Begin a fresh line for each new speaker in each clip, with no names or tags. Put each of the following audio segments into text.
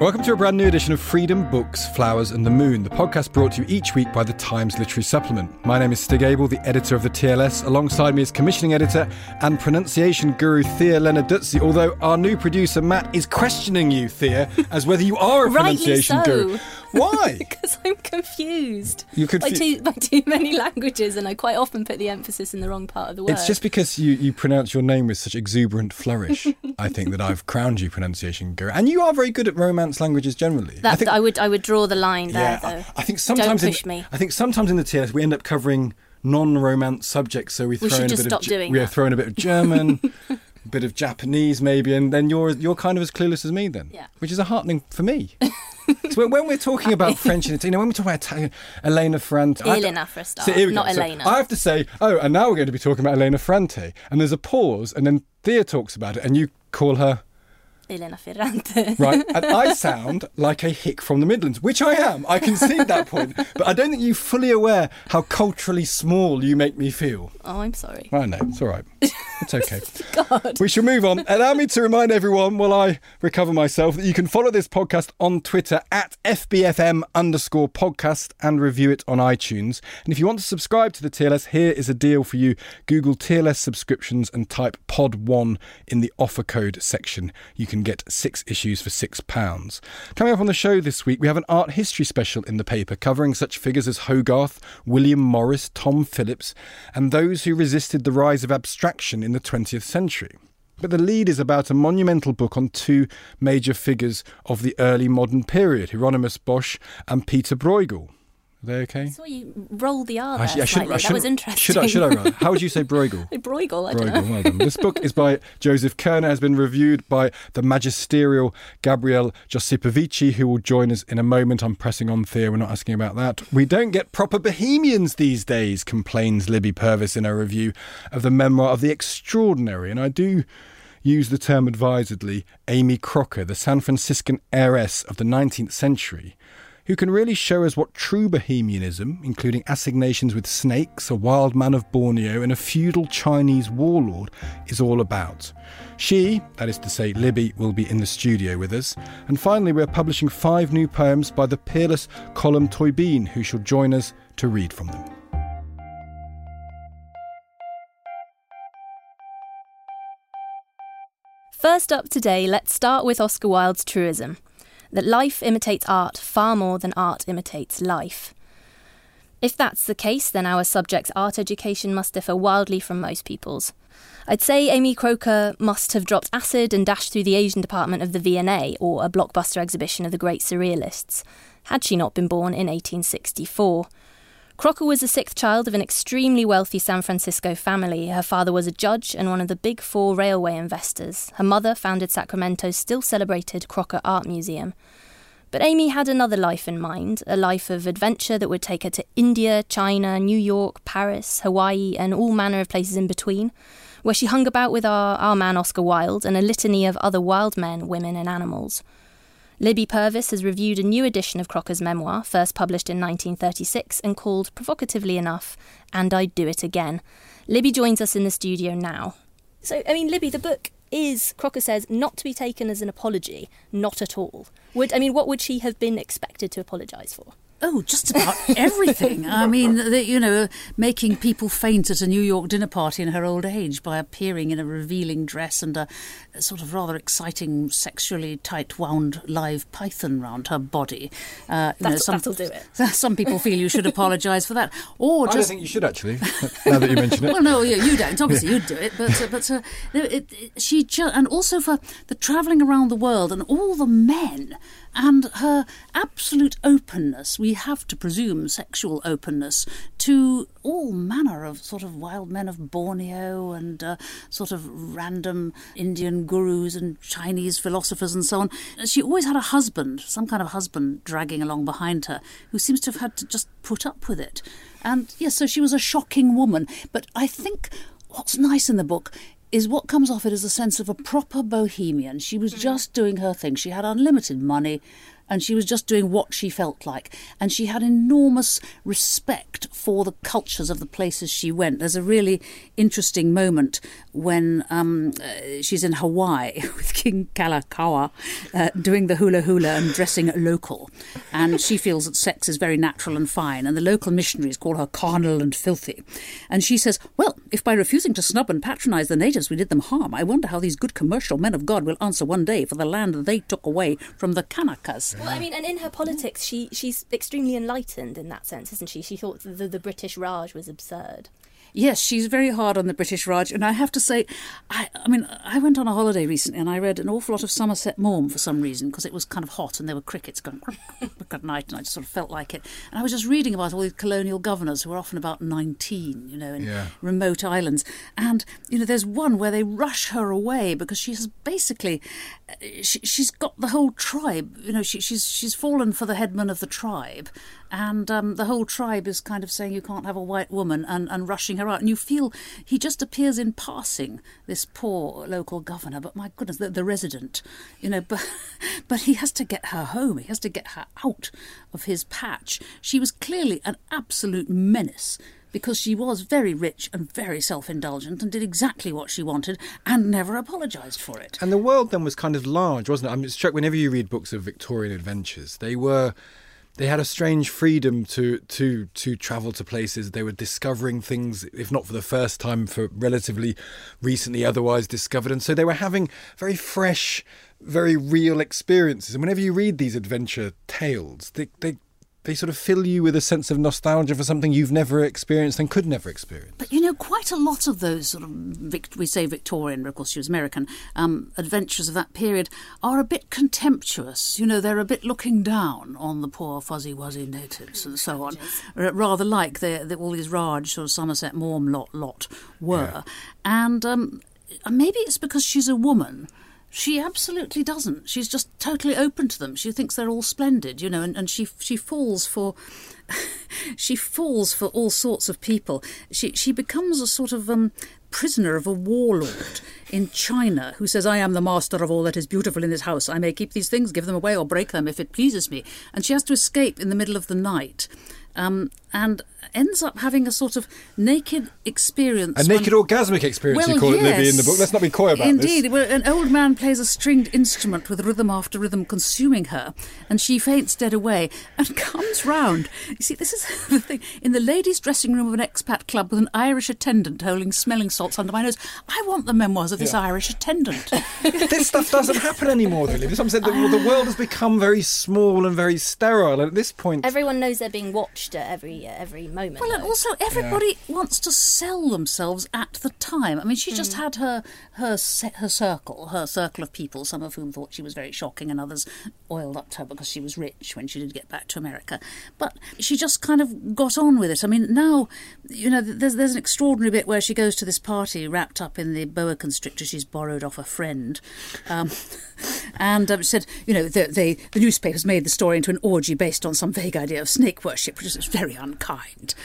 Welcome to a brand new edition of Freedom, Books, Flowers and the Moon, the podcast brought to you each week by the Times Literary Supplement. My name is Stig Abell, the editor of the TLS. Alongside me is commissioning editor and pronunciation guru Thea Lenarduzzi, although our new producer Matt is questioning you, Thea, as whether you are a pronunciation
so.
guru. Why?
because I'm confused.
You're
by,
confu-
too, by too many languages, and I quite often put the emphasis in the wrong part of the word.
It's just because you, you pronounce your name with such exuberant flourish, I think, that I've crowned you pronunciation guru. And you are very good at romance languages generally.
that,
I think
I would I would draw the line there,
yeah,
though.
I, I think sometimes
Don't push
in,
me.
I think sometimes in the TLS we end up covering non-romance subjects, so we throw
We
in a bit of Ge- we are throwing a bit of German, bit of Japanese maybe, and then you're you're kind of as clueless as me then,
Yeah.
which is a heartening for me. so when, we're talking about French and Italian, when we talk about Italian, Elena Ferrante, I have to-
Elena for a start,
So here we go.
not
So
Elena.
I have to say, oh, and now we're going to be talking about Elena Ferrante, and there's a pause, and then Thea talks about it, and you call her
Elena Ferrante.
right? And I sound like a hick from the Midlands, which I am. I concede that point. But I don't think you're fully aware how culturally small you make me feel.
oh, I'm sorry.
I know, it's all right. It's okay.
God.
We shall move on. Allow me to remind everyone while I recover myself that you can follow this podcast on Twitter at FBFM underscore podcast and review it on iTunes. And if you want to subscribe to the TLS, here is a deal for you. Google TLS subscriptions and type pod1 in the offer code section. You can get six issues for six pounds. Coming up on the show this week, we have an art history special in the paper covering such figures as Hogarth, William Morris, Tom Phillips, and those who resisted the rise of abstraction in the 20th century. But the lead is about a monumental book on two major figures of the early modern period Hieronymus Bosch and Peter Bruegel. Are they okay?
I saw you roll the R there
Actually, I shouldn't- I
that
shouldn't-
was interesting.
Should I? Should I? Rather? How would you say Bruegel?
Bruegel, I don't know.
Bruegel, well done. This book is by Joseph Koerner, has been reviewed by the magisterial Gabriel Josipovici, who will join us in a moment. I'm pressing on Thea, we're not asking about that. We don't get proper bohemians these days, complains Libby Purves in her review of the memoir of the extraordinary. And I do use the term advisedly, Amy Crocker, the San Franciscan heiress of the 19th century, who can really show us what true bohemianism, including assignations with snakes, a wild man of Borneo, and a feudal Chinese warlord, is all about. She, that is to say, Libby, will be in the studio with us. And finally, we're publishing five new poems by the peerless Colm Tóibín, who shall join us to read from them.
First up today, let's start with Oscar Wilde's truism that life imitates art far more than art imitates life. If that's the case, then our subject's art education must differ wildly from most people's. I'd say Amy Crocker must have dropped acid and dashed through the Asian department of the V&A or a blockbuster exhibition of the great surrealists, had she not been born in 1864. Crocker was the sixth child of an extremely wealthy San Francisco family. Her father was a judge and one of the big four railway investors. Her mother founded Sacramento's still celebrated Crocker Art Museum. But Amy had another life in mind, a life of adventure that would take her to India, China, New York, Paris, Hawaii, and all manner of places in between, where she hung about with our, our man Oscar Wilde and a litany of other wild men, women, and animals. Libby Purves has reviewed a new edition of Crocker's memoir, first published in 1936 and called, provocatively enough, And I'd Do It Again. Libby joins us in the studio now. So, I mean, Libby, the book is, Crocker says, not to be taken as an apology, not at all. Would I mean, what would she have been expected to apologise for?
Oh, just about everything. I mean, the, you know, making people faint at a New York dinner party in her old age by appearing in a revealing dress and a, a sort of rather exciting, sexually tight wound live python round her body.
Uh, you know, some, that'll do it.
Some people feel you should apologise for that. Or just, I
don't think you should actually. now that you mention it.
well, no, you, you don't. Obviously, you'd do it, but uh, but uh, it, it, she just, and also for the travelling around the world and all the men and her absolute openness, we have to presume sexual openness, to all manner of sort of wild men of Borneo and uh, sort of random Indian gurus and Chinese philosophers and so on. She always had a husband, some kind of husband, dragging along behind her, who seems to have had to just put up with it. And yes, so she was a shocking woman. But I think what's nice in the book is what comes off it as a sense of a proper bohemian. She was hmm. just doing her thing. She had unlimited money and she was just doing what she felt like. And she had enormous respect for the cultures of the places she went. There's a really interesting moment when um, uh, she's in Hawaii with King Kalakaua uh, doing the hula hula and dressing local. And she feels that sex is very natural and fine. And the local missionaries call her carnal and filthy. And she says, Well, if by refusing to snub and patronize the natives we did them harm, I wonder how these good commercial men of God will answer one day for the land they took away from the Kanakas.
Well, I mean, and in her politics, she she's extremely enlightened in that sense, isn't she? She thought the, the British Raj was absurd.
Yes, she's very hard on the British Raj, and I have to say, I, I mean, I went on a holiday recently and I read an awful lot of Somerset Maugham for some reason because it was kind of hot and there were crickets going at night, and I just sort of felt like it. And I was just reading about all these colonial governors who were often about nineteen, you know, in yeah. remote islands, and you know, there's one where they rush her away because she has basically, uh, she, has got the whole tribe, you know, she, she's she's fallen for the headman of the tribe, and um, the whole tribe is kind of saying you can't have a white woman and, and rushing her out. And you feel he just appears in passing, this poor local governor, but my goodness, the, the resident, you know, but, but he has to get her home, he has to get her out of his patch. She was clearly an absolute menace because she was very rich and very self indulgent and did exactly what she wanted and never apologised for it.
And the world then was kind of large, wasn't it? I'm struck whenever you read books of Victorian adventures, they were they had a strange freedom to to to travel to places. They were discovering things, if not for the first time, for relatively recently otherwise discovered, and so they were having very fresh, very real experiences. And whenever you read these adventure tales, they they they sort of fill you with a sense of nostalgia for something you've never experienced and could never experience.
But you know, quite a lot of those sort of we say Victorian, of course she was American, um, adventures of that period are a bit contemptuous. You know, they're a bit looking down on the poor fuzzy wuzzy natives and so on, rather like the, all these Raj sort of Somerset Maugham lot lot were, yeah. and um, maybe it's because she's a woman she absolutely doesn't. She's just totally open to them. She thinks they're all splendid, you know, and, and she she falls for she falls for all sorts of people. She she becomes a sort of um, prisoner of a warlord in China who says, I am the master of all that is beautiful in this house. I may keep these things, give them away, or break them if it pleases me. And she has to escape in the middle of the night. Um, and ends up having a sort of naked experience.
A naked orgasmic experience, well, you call yes, it, Libby, in the book. Let's not be coy about
indeed,
this.
Indeed, an old man plays a stringed instrument with rhythm after rhythm consuming her, and she faints dead away and comes round. You see, this is the thing. In the ladies' dressing room of an expat club with an Irish attendant holding smelling salts under my nose, I want the memoirs of this yeah. Irish attendant.
this stuff doesn't happen anymore, really. Some said the, the world has become very small and very sterile, and at this point...
Everyone knows they're being watched at every, every moment.
Well, and also everybody yeah. wants to sell themselves at the time. I mean, she just mm. had her her her circle, her circle of people. Some of whom thought she was very shocking, and others oiled up to her because she was rich when she did get back to America. But she just kind of got on with it. I mean, now you know, there's there's an extraordinary bit where she goes to this party wrapped up in the boa constrictor she's borrowed off a friend, um, and um, said, you know, the, they, the newspapers made the story into an orgy based on some vague idea of snake worship, which is very un mankind.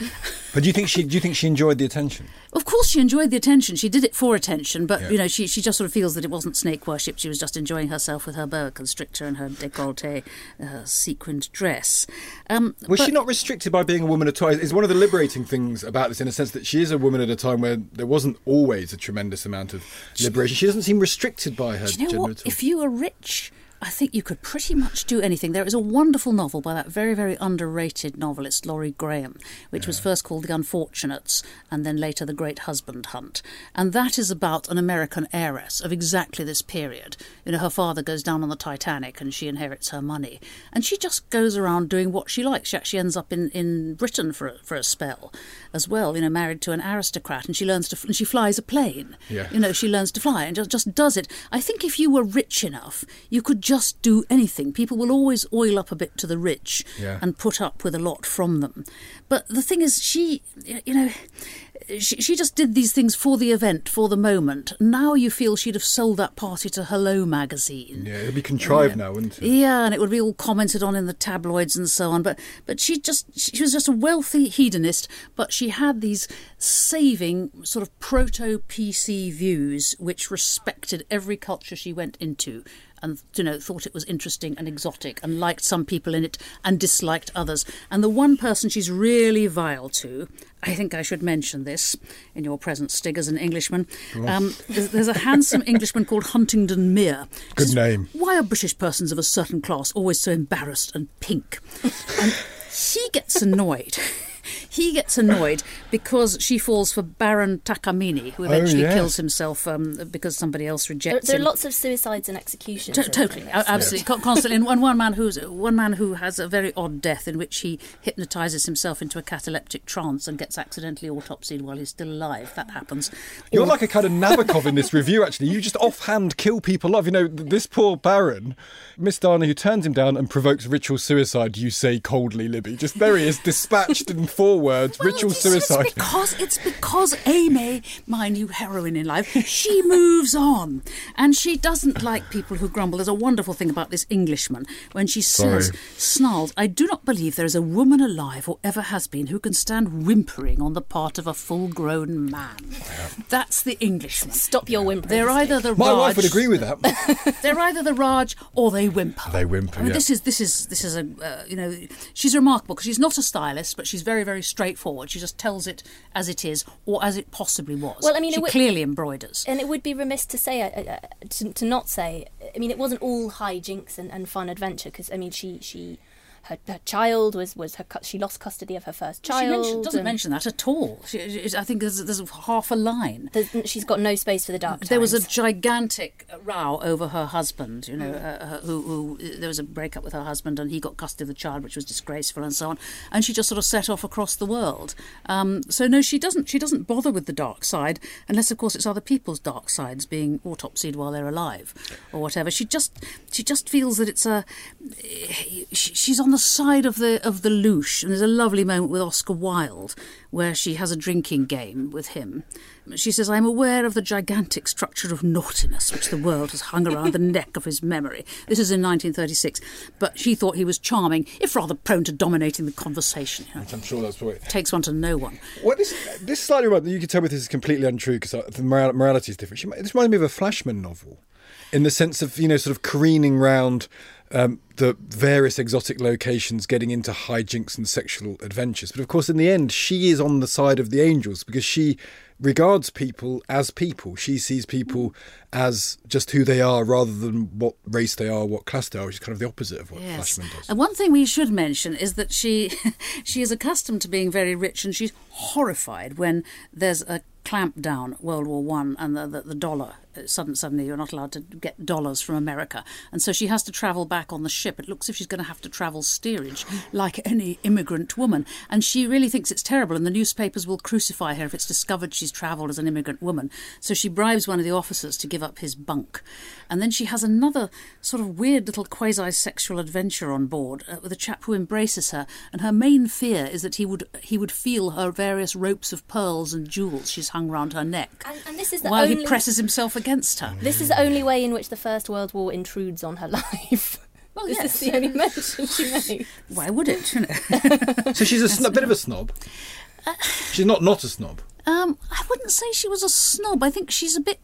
But do you think she do you think she enjoyed the attention?
Of course, she enjoyed the attention. She did it for attention, but
Yeah.
you know, she she just sort of feels that it wasn't snake worship. She was just enjoying herself with her boa constrictor and her décolleté uh, sequined dress. Um,
Was
but-
she not restricted by being a woman at all? Is one of the liberating things about this, in a sense, that she is a woman at a time where there wasn't always a tremendous amount of liberation. She doesn't seem restricted by her
Do you know what?
at all.
If you were rich, I think you could pretty much do anything. There is a wonderful novel by that very, very underrated novelist Laurie Graham, which was first called The Unfortunates and then later The Great Husband Hunt. And that is about an American heiress of exactly this period. You know, her father goes down on the Titanic and she inherits her money. And she just goes around doing what she likes. She actually ends up in, in Britain for a, for a spell as well, you know, married to an aristocrat. And she learns to, and she flies a plane.
Yeah.
You know, she learns to fly and just, just does it. I think if you were rich enough, you could just do anything. People will always oil up a bit to the rich
Yeah.
and put up with a lot from them. But the thing is, she, you know, she, she just did these things for the event, for the moment. Now you feel she'd have sold that party to Hello magazine.
yeah, it'd be contrived now, wouldn't it?
Yeah, and it would be all commented on in the tabloids and so on. But but she just she was just a wealthy hedonist, but she had these saving sort of proto PC views which respected every culture she went into. And you know, thought it was interesting and exotic, and liked some people in it, and disliked others. And the one person she's really vile to, I think I should mention this in your presence, Stig, as an Englishman. Um, there's, there's a handsome Englishman called Huntingdon Mere.
Good
Says,
name.
why are British persons of a certain class always so embarrassed and pink? and he gets annoyed. He gets annoyed because she falls for Baron Takamine, who eventually
yes.
kills himself um, because somebody else
There,
rejects
there are lots of suicides and executions.
To-
in-
totally,
in
absolutely, con- constantly. And one, one man who's one man who has a very odd death in which he hypnotizes himself into a cataleptic trance and gets accidentally autopsied while he's still alive. That happens.
You're
Or-
like a kind of Nabokov in this review, actually. You just offhand kill people off. You know, this poor Baron, Miss Dana, who turns him down and provokes ritual suicide, you say coldly, Libby. Just there he is, dispatched and four words
Well,
ritual suicide.
It's because it's because Amy, my new heroine in life, she moves on, and she doesn't like people who grumble. There's a wonderful thing about this Englishman when she says,
Sorry.
"Snarls, I do not believe there is a woman alive or ever has been who can stand whimpering on the part of a full-grown man." That's the Englishman.
Stop your whimpering.
They're either the
My
Raj,
wife would agree with that.
they're either the Raj or they whimper.
They whimper,
I mean,
yeah.
this is this is this is a uh, you know she's remarkable because she's not a stylist, but she's very very straightforward. She just tells it as it is or as it possibly was.
Well, I mean,
she
it would-
clearly embroiders.
And it would be remiss to say, uh, uh, to, to not say. I mean, it wasn't all hijinks and, and fun adventure because I mean, she she. Her, her child was was her she lost custody of her first
She
child.
mention- doesn't mention that at all. She, she- I think there's, there's half a line.
she's got no space for the dark.
There was a gigantic row over her husband. You know,
Mm.
uh, who, who there was a breakup with her husband, and he got custody of the child, which was disgraceful, and so on. And she just sort of set off across the world. Um, so no, she doesn't. She doesn't bother with the dark side, unless of course it's other people's dark sides being autopsied while they're alive, or whatever. She just she just feels that it's a. she- She's on the side of the of the louche, and there's a lovely moment with Oscar Wilde where she has a drinking game with him. She says, "I am aware of the gigantic structure of naughtiness which the world has hung around the neck of his memory." This is in 1936, but she thought he was charming, if rather prone to dominating the conversation. Know.
I'm sure that's probably.
Takes one to know one.
What this this slightly you can tell me this is completely untrue because uh, the morality is different. She, this reminds me of a Flashman novel, in the sense of you know sort of careening round um, the various exotic locations, getting into hijinks and sexual adventures. But of course, in the end, she is on the side of the angels because she regards people as people. She sees people as just who they are rather than what race they are, what class they are, which is kind of the opposite of what
Yes.
Flashman does.
And one thing we should mention is that she she is accustomed to being very rich, and she's horrified when there's a clamp down World War One and the, the, the dollar. Sudden, suddenly, you're not allowed to get dollars from America, and so she has to travel back on the ship. It looks as if she's going to have to travel steerage, like any immigrant woman, and she really thinks it's terrible. And the newspapers will crucify her if it's discovered she's travelled as an immigrant woman. So she bribes one of the officers to give up his bunk, and then she has another sort of weird little quasi-sexual adventure on board uh, with a chap who embraces her, and her main fear is that he would he would feel her various ropes of pearls and jewels she's hung round her neck,
And, and this is the
while
only
he presses himself against her.
this is the only way in which the First World War intrudes on her life.
Well, Well,
Is
yes.
this the only mention she makes?
Why would it? You know.
So she's a, sn- a bit of a snob. She's not not a snob.
Um, I wouldn't say she was a snob. I think she's a bit.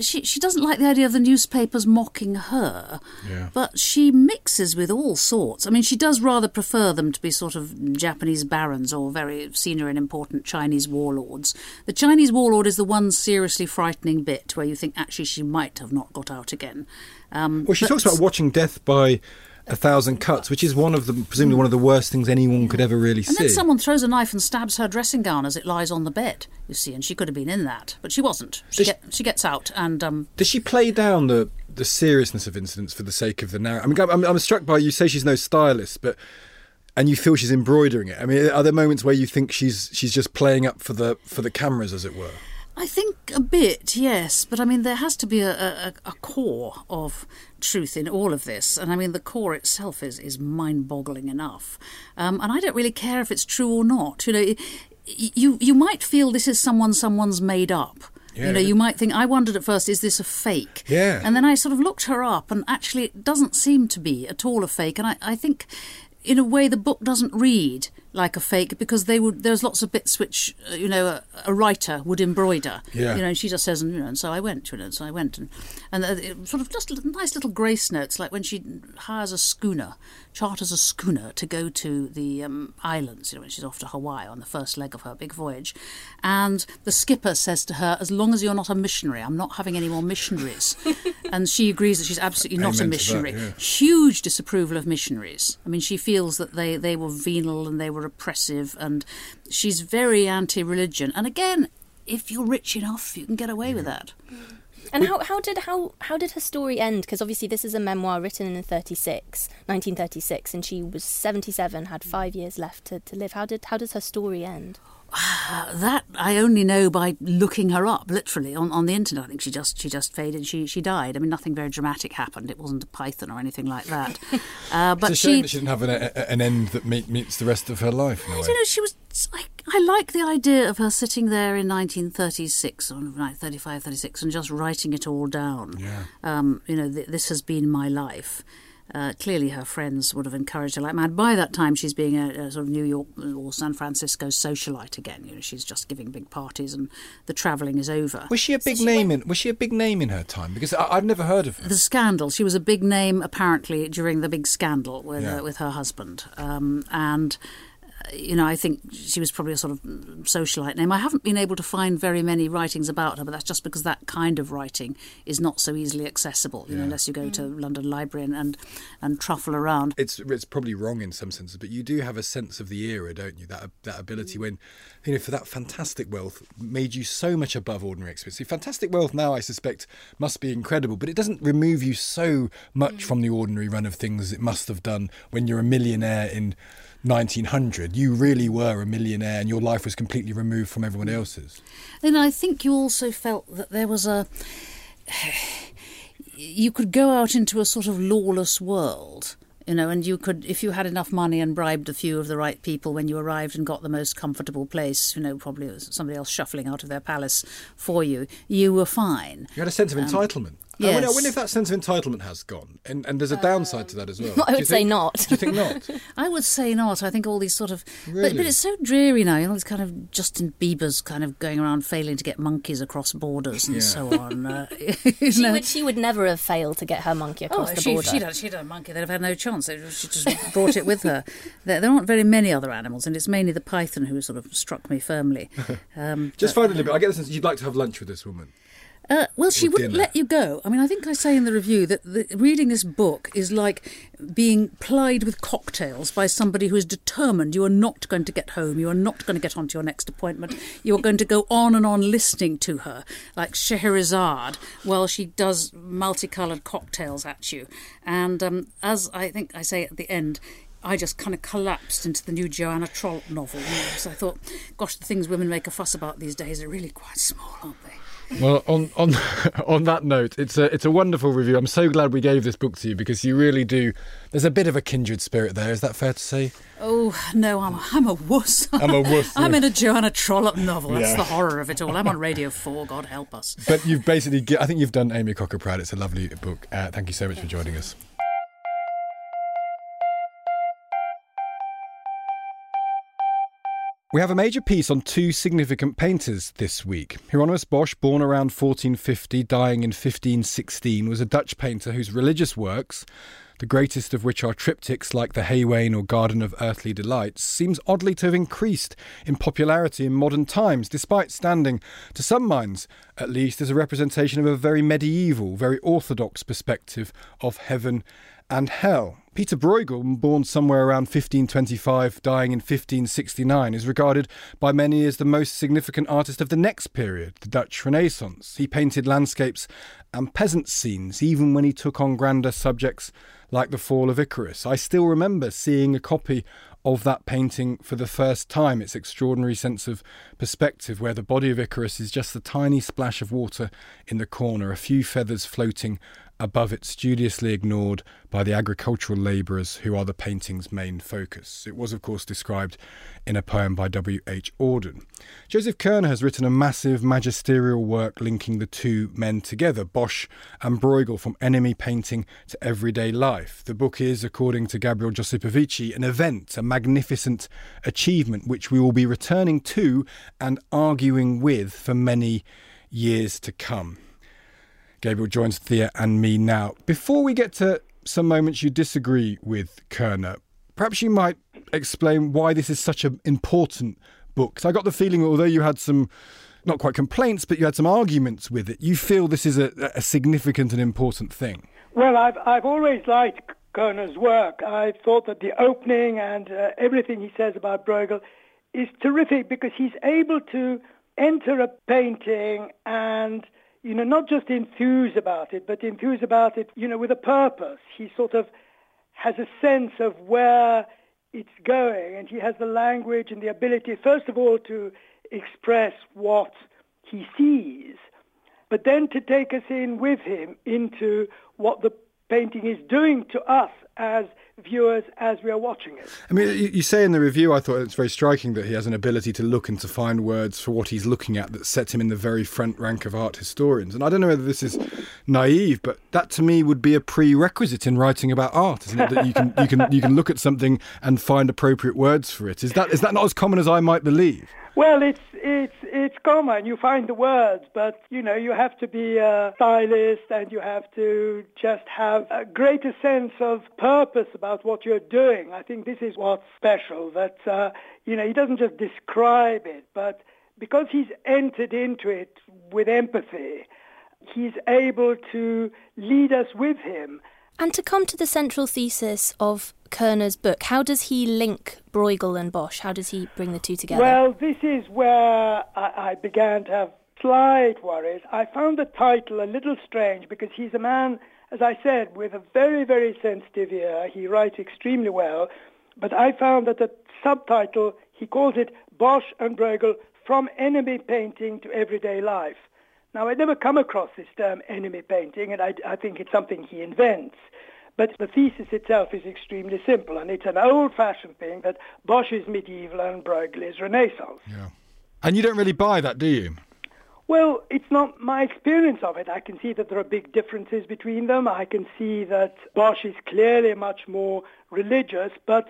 She she doesn't like the idea of the newspapers mocking her.
Yeah.
But she mixes with all sorts. I mean, she does rather prefer them to be sort of Japanese barons or very senior and important Chinese warlords. The Chinese warlord is the one seriously frightening bit where you think actually she might have not got out again. Um,
Well, she talks about watching death by a thousand cuts, which is one of the presumably one of the worst things anyone could ever really
And
see.
And then someone throws a knife and stabs her dressing gown as it lies on the bed. You see, and she could have been in that, but she wasn't. She, get, she gets out, and um,
Does she play down the the seriousness of incidents for the sake of the narrative? I mean, I'm, I'm struck by you say she's no stylist, but and you feel she's embroidering it. I mean, are there moments where you think she's she's just playing up for the for the cameras, as it were?
I think a bit, yes, but I mean, there has to be a, a, a core of truth in all of this, and I mean, the core itself is, is mind boggling enough. Um, and I don't really care if it's true or not. You know, y- you, you might feel this is someone someone's made up.
Yeah.
You know, you might think, I wondered at first, is this a fake?
Yeah.
And then I sort of looked her up, and actually, it doesn't seem to be at all a fake. And I, I think, in a way, the book doesn't read like a fake because they would. There's lots of bits which uh, you know a, a writer would embroider.
Yeah.
You know, and she just says, and, you know, and so I went, you know, and so I went, and and uh, it, sort of just nice little grace notes, like when she hires a schooner, charters a schooner to go to the um, islands, you know, when she's off to Hawaii on the first leg of her big voyage, and the skipper says to her, "As long as you're not a missionary, I'm not having any more missionaries," and she agrees that she's absolutely not a
Amen to that,
missionary.
yeah.
Huge disapproval of missionaries. I mean, she feels that they they were venal and they were oppressive, and she's very anti-religion. And again. If you're rich enough, you can get away with mm-hmm. that.
And how, how did how how did her story end? Because obviously this is a memoir written in 36, 1936, and she was 77, had mm. five years left to, to live. How did how does her story end?
Uh, that I only know by looking her up, literally on, on the internet. I think she just she just faded. She she died. I mean, nothing very dramatic happened. It wasn't a python or anything like that. Uh, but
it's a shame
she,
that she didn't have an, a, an end that meet, meets the rest of her life. In a
I
way.
don't know. She was. I, I like the idea of her sitting there in 1936 or right, 35, 36, and just writing it all down.
Yeah.
Um, you know, th- this has been my life. Uh, clearly, her friends would have encouraged her like mad. By that time, she's being a, a sort of New York or San Francisco socialite again. You know, she's just giving big parties, and the travelling is over.
Was she a big name in? Was she a big name in her time? Because I, I've never heard of her.
the scandal. She was a big name apparently during the big scandal with
Yeah.
uh, with her husband, um, and. You know, I think she was probably a sort of socialite name. I haven't been able to find very many writings about her, but that's just because that kind of writing is not so easily accessible. You know, unless you go to mm. London Library and, and and truffle around.
It's it's probably wrong in some senses, but you do have a sense of the era, don't you? That that ability mm. when, you know, for that fantastic wealth made you so much above ordinary experience. See, fantastic wealth now, I suspect, must be incredible, but it doesn't remove you so much mm. from the ordinary run of things as it must have done when you're a millionaire in 1900. You really were a millionaire, and your life was completely removed from everyone mm. else's.
Then I think you also felt that there was a. You could go out into a sort of lawless world, you know, and you could, if you had enough money and bribed a few of the right people when you arrived and got the most comfortable place, you know, probably it was somebody else shuffling out of their palace for you, you were fine.
You had a sense of um, entitlement. I, wonder, I wonder if that sense of entitlement has gone, and, and there's a downside to that as well.
I would say
think-
not.
Do you think not?
I would say not. I think all these sort of, but,
Really?
but it's so dreary now. You know, these kind of Justin Bieber's kind of going around failing to get monkeys across borders and
Yeah.
so on. Uh,
She
know.
would she would never have failed to get her monkey across
oh,
the
she,
border.
She'd, had- she'd had a monkey, they'd have had no chance. They- She just brought it with her. There, there aren't very many other animals, and it's mainly the python who sort of struck me firmly. Um,
Just finally, but I get the sense you'd like to have lunch with this woman.
Uh, well, she wouldn't
dinner.
let you go. I mean, I think I say in the review that the, reading this book is like being plied with cocktails by somebody who is determined you are not going to get home, you are not going to get onto your next appointment, you are going to go on and on listening to her, like Scheherazade, while she does multicoloured cocktails at you. And um, as I think I say at the end, I just kind of collapsed into the new Joanna Trollope novel. So I thought, gosh, the things women make a fuss about these days are really quite small, aren't they?
Well, on on on that note, it's a it's a wonderful review. I'm so glad we gave this book to you because you really do. There's a bit of a kindred spirit there. Is that fair to say?
Oh no, I'm I'm a wuss.
I'm a wuss,
I'm in a Joanna Trollope novel. That's
Yeah.
the horror of it all. I'm on Radio Four. God help us.
But you've basically, I think you've done Amy Crocker proud. It's a lovely book. Uh, thank you so much for joining us. We have a major piece on two significant painters this week. Hieronymus Bosch, born around 1450, dying in 1516, was a Dutch painter whose religious works, the greatest of which are triptychs like the Haywain or Garden of Earthly Delights, seems oddly to have increased in popularity in modern times, despite standing, to some minds at least, as a representation of a very medieval, very orthodox perspective of heaven and hell. Peter Bruegel, born somewhere around 1525, dying in 1569, is regarded by many as the most significant artist of the next period, the Dutch Renaissance. He painted landscapes and peasant scenes, even when he took on grander subjects like the fall of Icarus. I still remember seeing a copy of that painting for the first time. Its extraordinary sense of perspective, where the body of Icarus is just a tiny splash of water in the corner, a few feathers floating above it, studiously ignored by the agricultural labourers who are the painting's main focus. It was, of course, described in a poem by W.H. Auden. Joseph Koerner has written a massive magisterial work linking the two men together, Bosch and Bruegel, from enemy painting to everyday life. The book is, according to Gabriel Josipovici, an event, a magnificent achievement which we will be returning to and arguing with for many years to come. Gabriel joins Thea and me now. Before we get to some moments you disagree with Koerner, perhaps you might explain why this is such an important book. I got the feeling, although you had some, not quite complaints, but you had some arguments with it, you feel this is a, a significant and important thing.
Well, I've, I've always liked Koerner's work. I thought that the opening and uh, everything he says about Bruegel is terrific because he's able to enter a painting and you know, not just enthuse about it, but enthuse about it, you know, with a purpose. He sort of has a sense of where it's going, and he has the language and the ability, first of all, to express what he sees, but then to take us in with him into what the painting is doing to us as viewers as we are watching it.
I mean, you say in the review, I thought it's very striking that he has an ability to look and to find words for what he's looking at that sets him in the very front rank of art historians. And I don't know whether this is naive, but that to me would be a prerequisite in writing about art, isn't it? That you can you can you can look at something and find appropriate words for it. Is that is that not as common as I might believe?
Well, it's it's it's common. You find the words, but you know you have to be a stylist and you have to just have a greater sense of purpose about what you're doing. I think this is what's special. That uh, you know he doesn't just describe it, but because he's entered into it with empathy, he's able to lead us with him.
And to come to the central thesis of Koerner's book, how does he link Bruegel and Bosch? How does he bring the two together?
Well, this is where I, I began to have slight worries. I found the title a little strange because he's a man, as I said, with a very, very sensitive ear. He writes extremely well. But I found that the subtitle, he calls it Bosch and Bruegel from enemy painting to everyday life. Now, I'd never come across this term enemy painting, and I, I think it's something he invents. But the thesis itself is extremely simple, and it's an old-fashioned thing that Bosch is medieval and Bruegel is Renaissance.
Yeah. And you don't really buy that, do you?
Well, it's not my experience of it. I can see that there are big differences between them. I can see that Bosch is clearly much more religious, but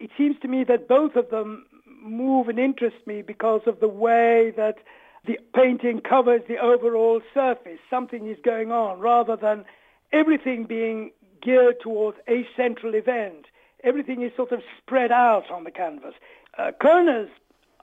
it seems to me that both of them move and interest me because of the way that the painting covers the overall surface. Something is going on rather than everything being geared towards a central event. Everything is sort of spread out on the canvas. Uh, Koerner's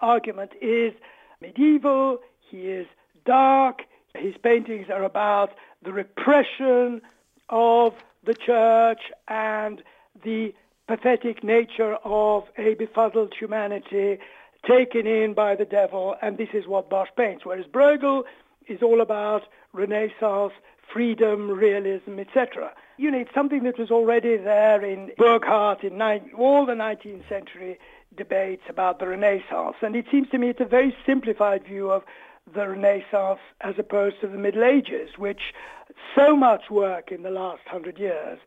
argument is medieval, he is dark, his paintings are about the repression of the church and the pathetic nature of a befuddled humanity taken in by the devil, and this is what Bosch paints. Whereas Bruegel is all about Renaissance, freedom, realism, etc. You it's something that was already there in Burckhardt, in all the 19th century debates about the Renaissance. And it seems to me it's a very simplified view of the Renaissance as opposed to the Middle Ages, which so much work in the last hundred years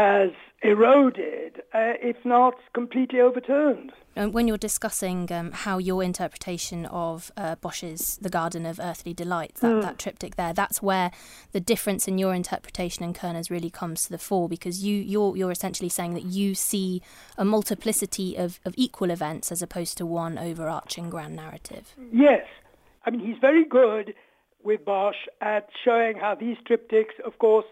has eroded, uh, if not completely overturned.
And when you're discussing um, how your interpretation of uh, Bosch's The Garden of Earthly Delights, that, mm. that triptych there, that's where the difference in your interpretation and Koerner's really comes to the fore because you, you're, you're essentially saying that you see a multiplicity of, of equal events as opposed to one overarching grand narrative.
Yes. I mean, he's very good with Bosch at showing how these triptychs, of course,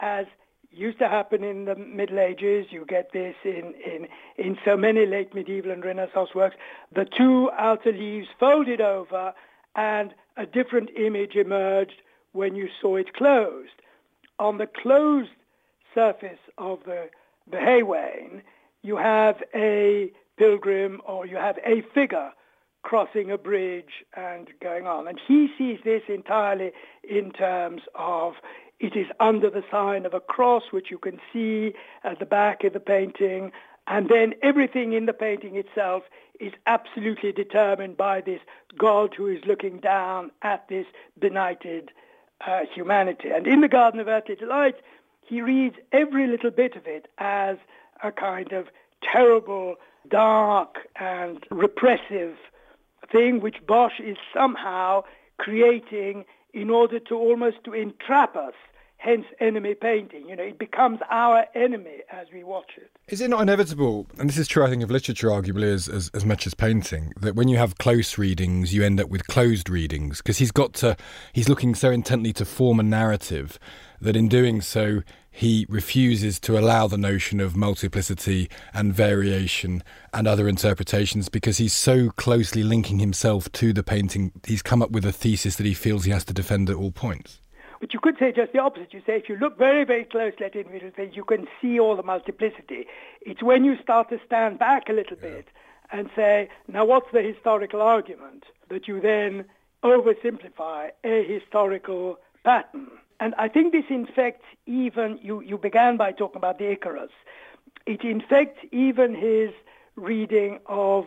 as used to happen in the Middle Ages. You get this in, in, in so many late medieval and Renaissance works. The two outer leaves folded over and a different image emerged when you saw it closed. On the closed surface of the, the haywain, you have a pilgrim or you have a figure crossing a bridge and going on. And he sees this entirely in terms of it is under the sign of a cross, which you can see at the back of the painting. And then everything in the painting itself is absolutely determined by this God who is looking down at this benighted uh, humanity. And in the Garden of Earthly Delight, he reads every little bit of it as a kind of terrible, dark, and repressive thing which Bosch is somehow creating in order to almost to entrap us hence enemy painting. You know, it becomes our enemy as we watch it.
Is it not inevitable, and this is true, I think, of literature arguably as, as, as much as painting, that when you have close readings, you end up with closed readings? Because he's got to, he's looking so intently to form a narrative that in doing so, he refuses to allow the notion of multiplicity and variation and other interpretations because he's so closely linking himself to the painting. He's come up with a thesis that he feels he has to defend at all points.
But you could say just the opposite. You say if you look very, very closely at individual things, you can see all the multiplicity. It's when you start to stand back a little yeah. bit and say, now what's the historical argument, that you then oversimplify a historical pattern. And I think this infects even, you, you began by talking about the Icarus. It infects even his reading of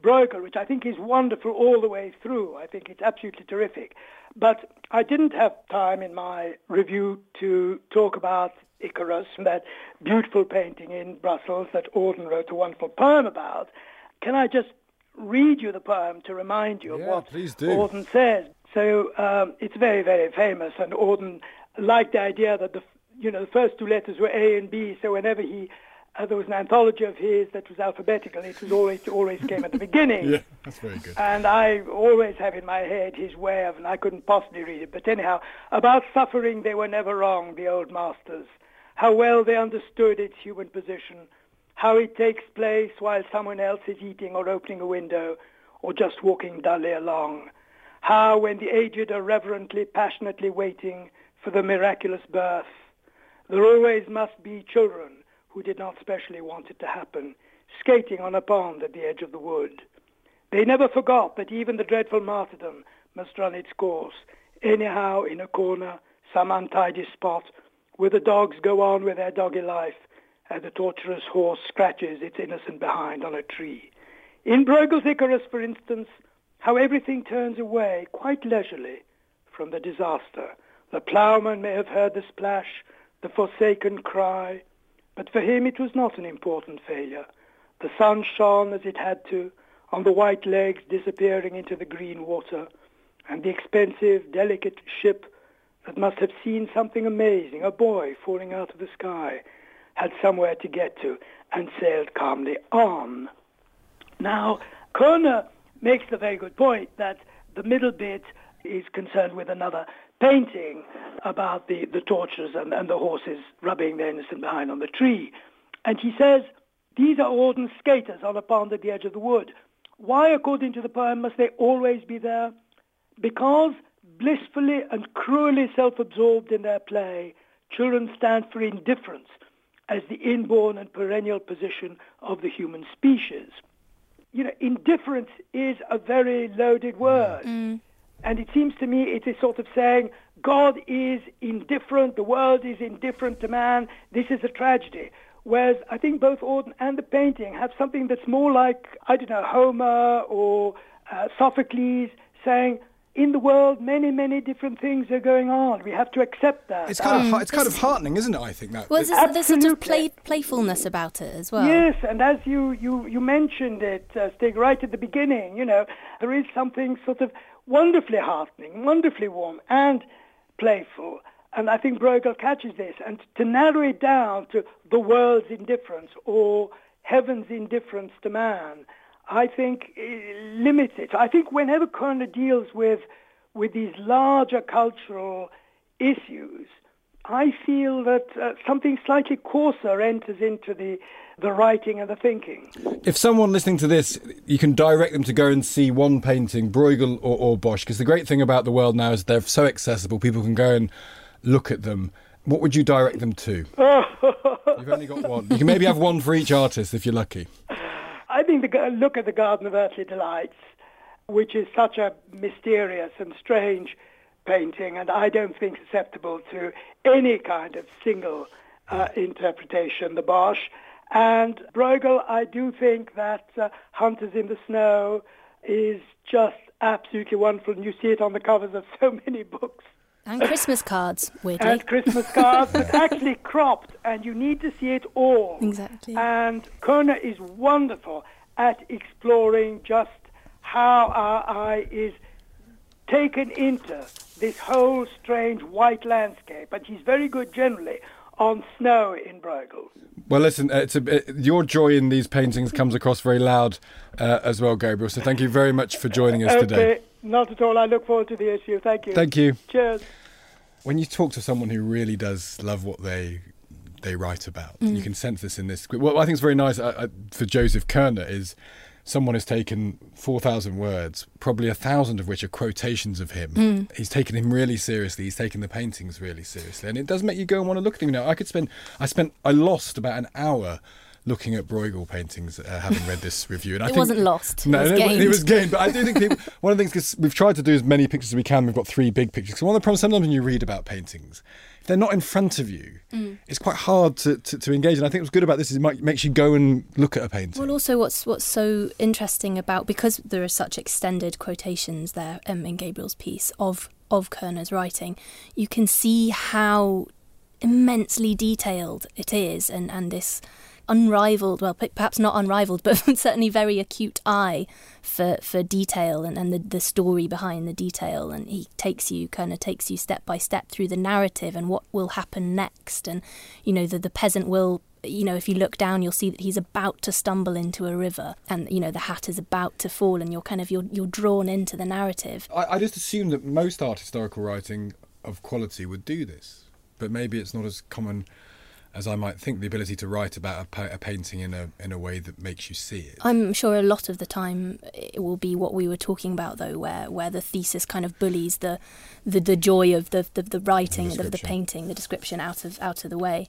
Bruegel, which I think is wonderful all the way through. I think it's absolutely terrific. But I didn't have time in my review to talk about Icarus, and that beautiful painting in Brussels that Auden wrote a wonderful poem about. Can I just read you the poem to remind you
yeah,
of what
Auden
says? So um, it's very, very famous, and Auden liked the idea that the you know the first two letters were A and B. So whenever he uh, there was an anthology of his that was alphabetical, it was always always came at the beginning.
yeah, that's very good.
And I always have in my head his way of, and I couldn't possibly read it. But anyhow, about suffering, they were never wrong. The old masters, how well they understood its human position, how it takes place while someone else is eating or opening a window, or just walking dully along. How, when the aged are reverently, passionately waiting for the miraculous birth. There always must be children who did not specially want it to happen, skating on a pond at the edge of the wood. They never forgot that even the dreadful martyrdom must run its course, anyhow in a corner, some untidy spot, where the dogs go on with their doggy life, and the torturous horse scratches its innocent behind on a tree. In Bruegel's Icarus, for instance, how everything turns away quite leisurely from the disaster, the ploughman may have heard the splash, the forsaken cry, but for him it was not an important failure. The sun shone as it had to, on the white legs disappearing into the green water, and the expensive, delicate ship that must have seen something amazing, a boy falling out of the sky, had somewhere to get to and sailed calmly on. Now, Koerner makes the very good point that the middle bit is concerned with another painting about the, the torches and, and the horses rubbing their innocent behind on the tree. And he says, these are Auden's skaters on a pond at the edge of the wood. Why, according to the poem, must they always be there? Because, blissfully and cruelly self-absorbed in their play, children stand for indifference as the inborn and perennial position of the human species. You know, indifference is a very loaded word. Mm. And it seems to me it is a sort of saying God is indifferent, the world is indifferent to man, this is a tragedy. Whereas I think both Auden and the painting have something that's more like, I don't know, Homer or uh, Sophocles saying, in the world, many, many different things are going on. We have to accept that.
It's kind of it's kind of heartening, isn't it? I think that.
Well, there's, there's sort of play, playfulness about it as well.
Yes, and as you, you, you mentioned it, uh, Stig, right at the beginning, you know, there is something sort of wonderfully heartening, wonderfully warm, and playful. And I think Bruegel catches this. And to narrow it down to the world's indifference or heaven's indifference to man, I think eh, limits it. I think whenever Koerner deals with, with these larger cultural issues, I feel that uh, something slightly coarser enters into the, the writing and the thinking.
If someone listening to this, you can direct them to go and see one painting, Bruegel or, or Bosch, because the great thing about the world now is they're so accessible. People can go and look at them. What would you direct them to? You've only got one. You can maybe have one for each artist if you're lucky.
I think the, look at the Garden of Earthly Delights, which is such a mysterious and strange painting, and I don't think susceptible to any kind of single uh, interpretation. The Bosch and Bruegel, I do think that uh, Hunters in the Snow is just absolutely wonderful, and you see it on the covers of so many books.
And Christmas cards, weirdly.
and Christmas cards, but actually cropped, and you need to see it all.
Exactly.
And Koerner is wonderful at exploring just how our eye is taken into this whole strange white landscape, and he's very good generally on snow in Bruegel.
Well, listen, uh, it's a, uh, your joy in these paintings comes across very loud uh, as well, Gabriel. So thank you very much for joining us
okay,
today.
not at all. I look forward to the issue. Thank you.
Thank you.
Cheers.
When you talk to someone who really does love what they they write about,
Mm.
you can sense this in this. What I think is very nice uh, uh, for Joseph Koerner is someone has taken 4,000 words, probably a thousand of which are quotations of him.
Mm.
He's taken him really seriously. He's taken the paintings really seriously. And it does make you go and want to look at them. You know, I could spend, I spent, I lost about an hour looking at Bruegel paintings, uh, having read this review. And I
It
think,
wasn't lost. It
No,
was
no,
gained.
it was gained. But I do think people, one of the things, because we've tried to do as many pictures as we can, we've got three big pictures. So one of the problems, sometimes when you read about paintings, if they're not in front of you,
Mm.
it's quite hard to, to, to engage. And I think what's good about this is it might, makes you go and look at a painting.
Well, also, what's what's so interesting about because there are such extended quotations there um, in Gabriel's piece of of Koerner's writing, you can see how immensely detailed it is, and and this unrivaled, well, perhaps not unrivaled, but certainly very acute eye for for detail and, and the, the story behind the detail. And he takes you, kind of takes you step by step through the narrative and what will happen next. And you know, the the peasant will you know, if you look down, you'll see that he's about to stumble into a river, and you know the hat is about to fall, and you're kind of you're you're drawn into the narrative.
I, I just assume that most art historical writing of quality would do this, but maybe it's not as common as I might think. The ability to write about a, a painting in a in a way that makes you see it.
I'm sure a lot of the time it will be what we were talking about, though, where where the thesis kind of bullies the the, the joy of the the, the writing, of the painting, the description out of out of the way.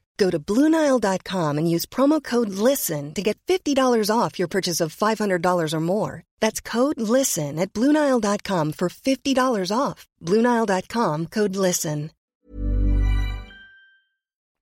Go to Bluenile.com and use promo code LISTEN to get $50 off your purchase of $500 or more. That's code LISTEN at Bluenile.com for $50 off. Bluenile.com code LISTEN.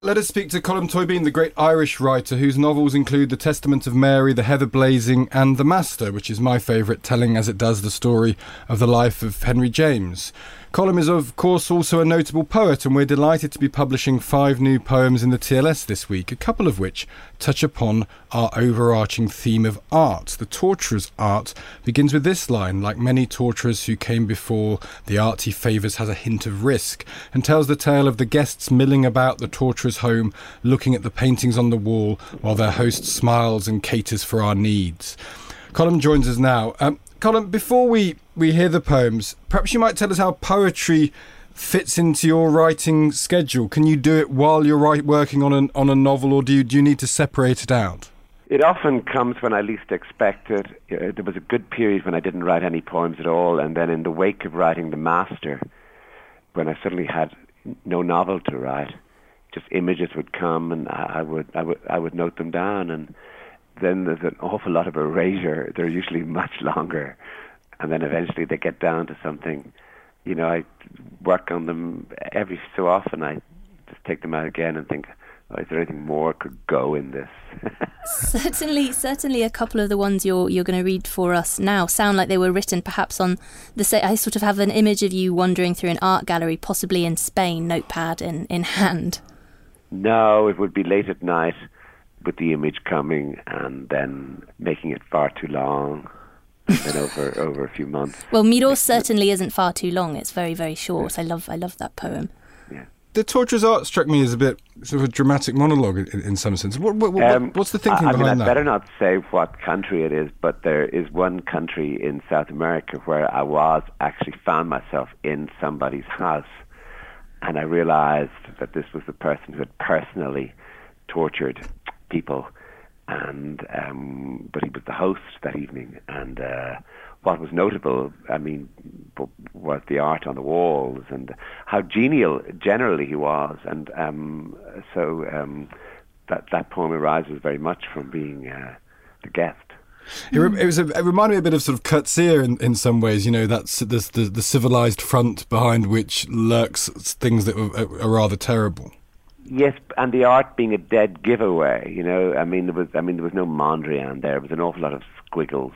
Let us speak to Colm Tóibín, the great Irish writer whose novels include The Testament of Mary, The Heather Blazing, and The Master, which is my favourite, telling as it does the story of the life of Henry James. Colm is, of course, also a notable poet, and we're delighted to be publishing five new poems in the TLS this week, a couple of which touch upon our overarching theme of art. The torturer's art begins with this line Like many torturers who came before, the art he favours has a hint of risk, and tells the tale of the guests milling about the torturer's home, looking at the paintings on the wall, while their host smiles and caters for our needs. Colm joins us now. Um, Colm, before we, we hear the poems, perhaps you might tell us how poetry fits into your writing schedule. Can you do it while you're write, working on, an, on a novel, or do you, do you need to separate it out?
It often comes when I least expect it. Uh, there was a good period when I didn't write any poems at all, and then in the wake of writing The Master, when I suddenly had no novel to write, just images would come, and I would I would I would note them down, and then there's an awful lot of erasure. They're usually much longer, and then eventually they get down to something. You know, I work on them every so often. I just take them out again and think, oh, is there anything more could go in this?
certainly, certainly, a couple of the ones you're you're going to read for us now sound like they were written perhaps on the. Say, I sort of have an image of you wandering through an art gallery, possibly in Spain, notepad in in hand.
No, it would be late at night with the image coming and then making it far too long. and then over over a few months.
Well, Miro certainly isn't far too long. It's very very short. Yeah. I love I love that poem.
Yeah.
The torturer's art struck me as a bit sort of a dramatic monologue in, in some sense. What, what,
um,
what's the thinking
I,
I behind
mean,
that?
I better not say what country it is, but there is one country in South America where I was actually found myself in somebody's house, and I realised that this was the person who had personally tortured people, and um, but he was the host that evening. And uh, what was notable, I mean, was the art on the walls and how genial generally he was. And um, so um, that that poem arises very much from being uh, the guest.
It, it, was a, it reminded me a bit of sort of Coetzee in, in some ways. You know, that's the, the, the civilized front behind which lurks things that are, are rather terrible.
Yes, and the art being a dead giveaway. You know, I mean, there was, I mean, there was no Mondrian there. There was an awful lot of squiggles.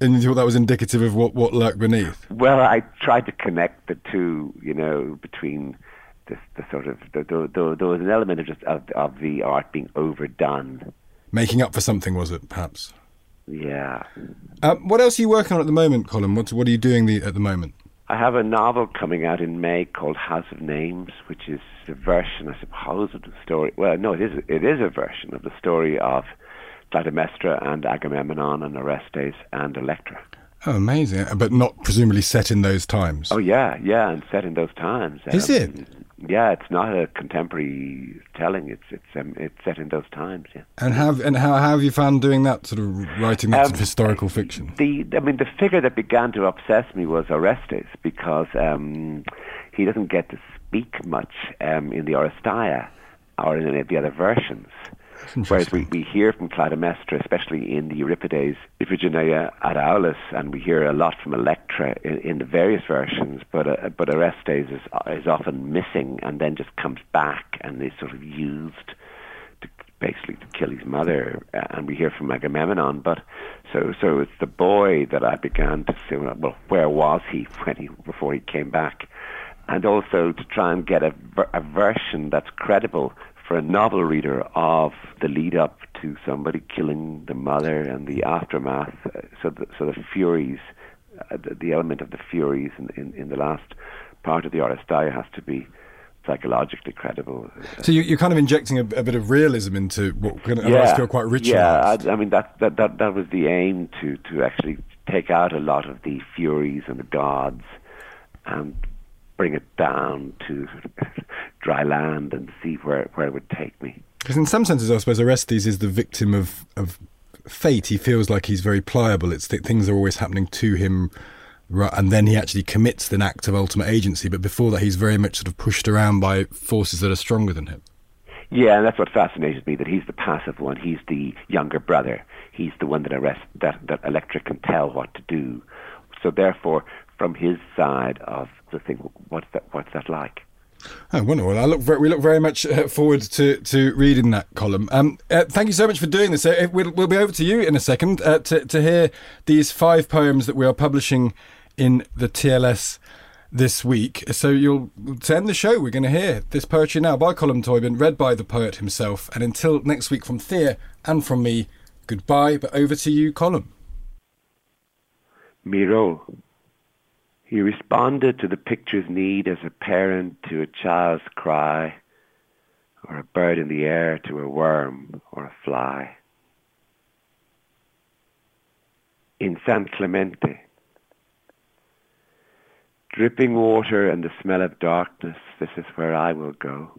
And you thought that was indicative of what, what lurked beneath?
Well, I tried to connect the two. You know, between the, the sort of the, the, the, there was an element of just of, of the art being overdone,
making up for something. Was it perhaps?
Yeah.
Um, what else are you working on at the moment, Colm? What what are you doing the, at the moment?
I have a novel coming out in May called House of Names, which is a version, I suppose, of the story. Well, no, it is. It is a version of the story of Clytemnestra and Agamemnon and Orestes and Electra.
Oh, amazing! But not presumably set in those times.
Oh yeah, yeah, and set in those times.
Is um, it?
Yeah, it's not a contemporary telling. It's it's um, it's set in those times. Yeah.
And have and how, how have you found doing that sort of writing that
um,
sort of historical fiction?
The I mean, the figure that began to obsess me was Orestes because um, he doesn't get to speak much um, in the Oresteia or in any of the other versions. Whereas we, we hear from Clytemnestra, especially in the Euripides, Iphigenia ad Aulis, and we hear a lot from Electra in, in the various versions, but uh, but Orestes is, is often missing and then just comes back and is sort of used to basically to kill his mother. Uh, and we hear from Agamemnon, but so so it's the boy that I began to say, well, where was he when he before he came back? And also to try and get a, a version that's credible for a novel reader of the lead up to somebody killing the mother and the aftermath. Uh, so, the, so the furies, uh, the, the, element of the furies in, in, in the last part of the Oresteia has to be psychologically credible.
So you, are kind of injecting a, a, bit of realism into what can
yeah,
feel quite ritualized.
Yeah, I, I, mean that, that that that was the aim to to actually take out a lot of the furies and the gods and bring it down to dry land and see where, where it would take me.
Because in some senses, I suppose Orestes is the victim of, of fate. He feels like he's very pliable. It's th- things are always happening to him, and then he actually commits an act of ultimate agency. But before that, he's very much sort of pushed around by forces that are stronger than him.
Yeah, and that's what fascinated me, that he's the passive one. He's the younger brother. He's the one that arrest, that, that Electra can tell what to do. So therefore, from his side of the thing, what's that, what's that like?
Oh, wonderful! I look very, we look very much uh, forward to, to reading that Colm. Um, uh, thank you so much for doing this. Uh, we'll, we'll, be over to you in a second uh, to, to hear these five poems that we are publishing in the TLS this week. So you'll to end the show, we're going to hear this poetry now by Colm Tóibín, read by the poet himself. And until next week, from Thea and from me, goodbye. But over to you, Colm.
Miro. He responded to the picture's need as a parent to a child's cry, or a bird in the air to a worm or a fly. In San Clemente, dripping water and the smell of darkness, this is where I will go.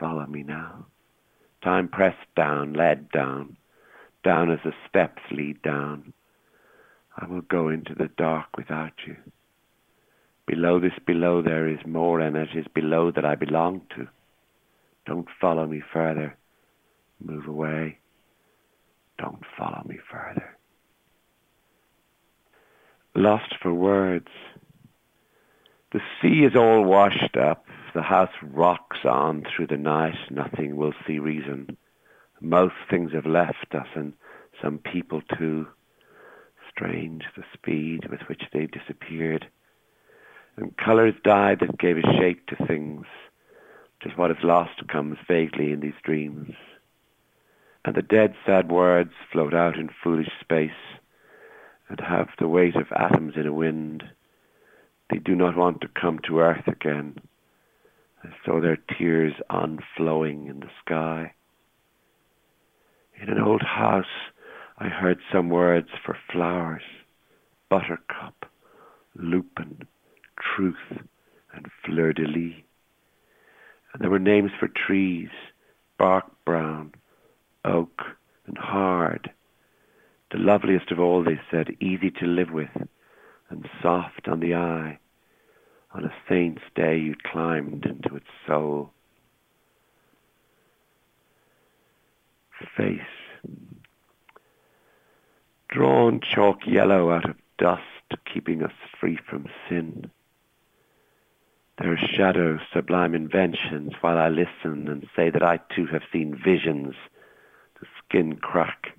Follow me now. Time pressed down, led down, down as the steps lead down. I will go into the dark without you. Below this below there is more, and it is below that I belong to. Don't follow me further. Move away. Don't follow me further. Lost for words. The sea is all washed up. The house rocks on through the night. Nothing will see reason. Most things have left us, and some people too. Strange the speed with which they disappeared and colours died that gave a shape to things. Just what is lost comes vaguely in these dreams. And the dead sad words float out in foolish space and have the weight of atoms in a wind. They do not want to come to earth again. I saw their tears unflowing in the sky. In an old house, I heard some words for flowers, buttercup, lupin, truth, and fleur de lis. And there were names for trees, bark brown, oak, and hard. The loveliest of all, they said, easy to live with, and soft on the eye. On a saint's day you climbed into its soul. Face. Drawn chalk yellow out of dust, keeping us free from sin. Shadows, sublime inventions, while I listen and say that I too have seen visions. The skin crack,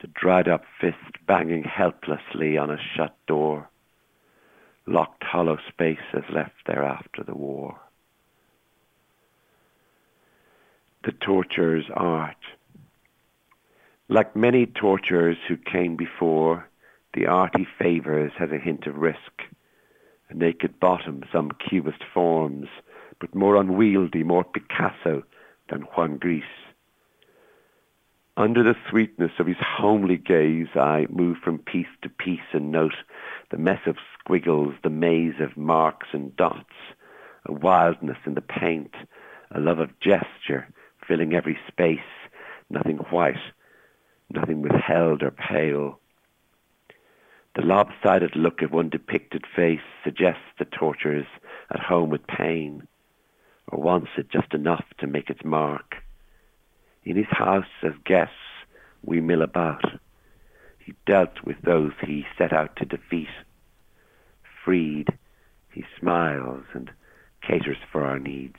the dried up fist banging helplessly on a shut door. Locked hollow spaces left there after the war. The torturer's art. Like many torturers who came before, the art he favors has a hint of risk naked bottom, some cubist forms, but more unwieldy, more Picasso than Juan Gris. Under the sweetness of his homely gaze, I move from piece to piece and note the mess of squiggles, the maze of marks and dots, a wildness in the paint, a love of gesture filling every space, nothing white, nothing withheld or pale. The lopsided look of one depicted face suggests the torturers at home with pain, or wants it just enough to make its mark. In his house as guests we mill about. He dealt with those he set out to defeat. Freed, he smiles and caters for our needs.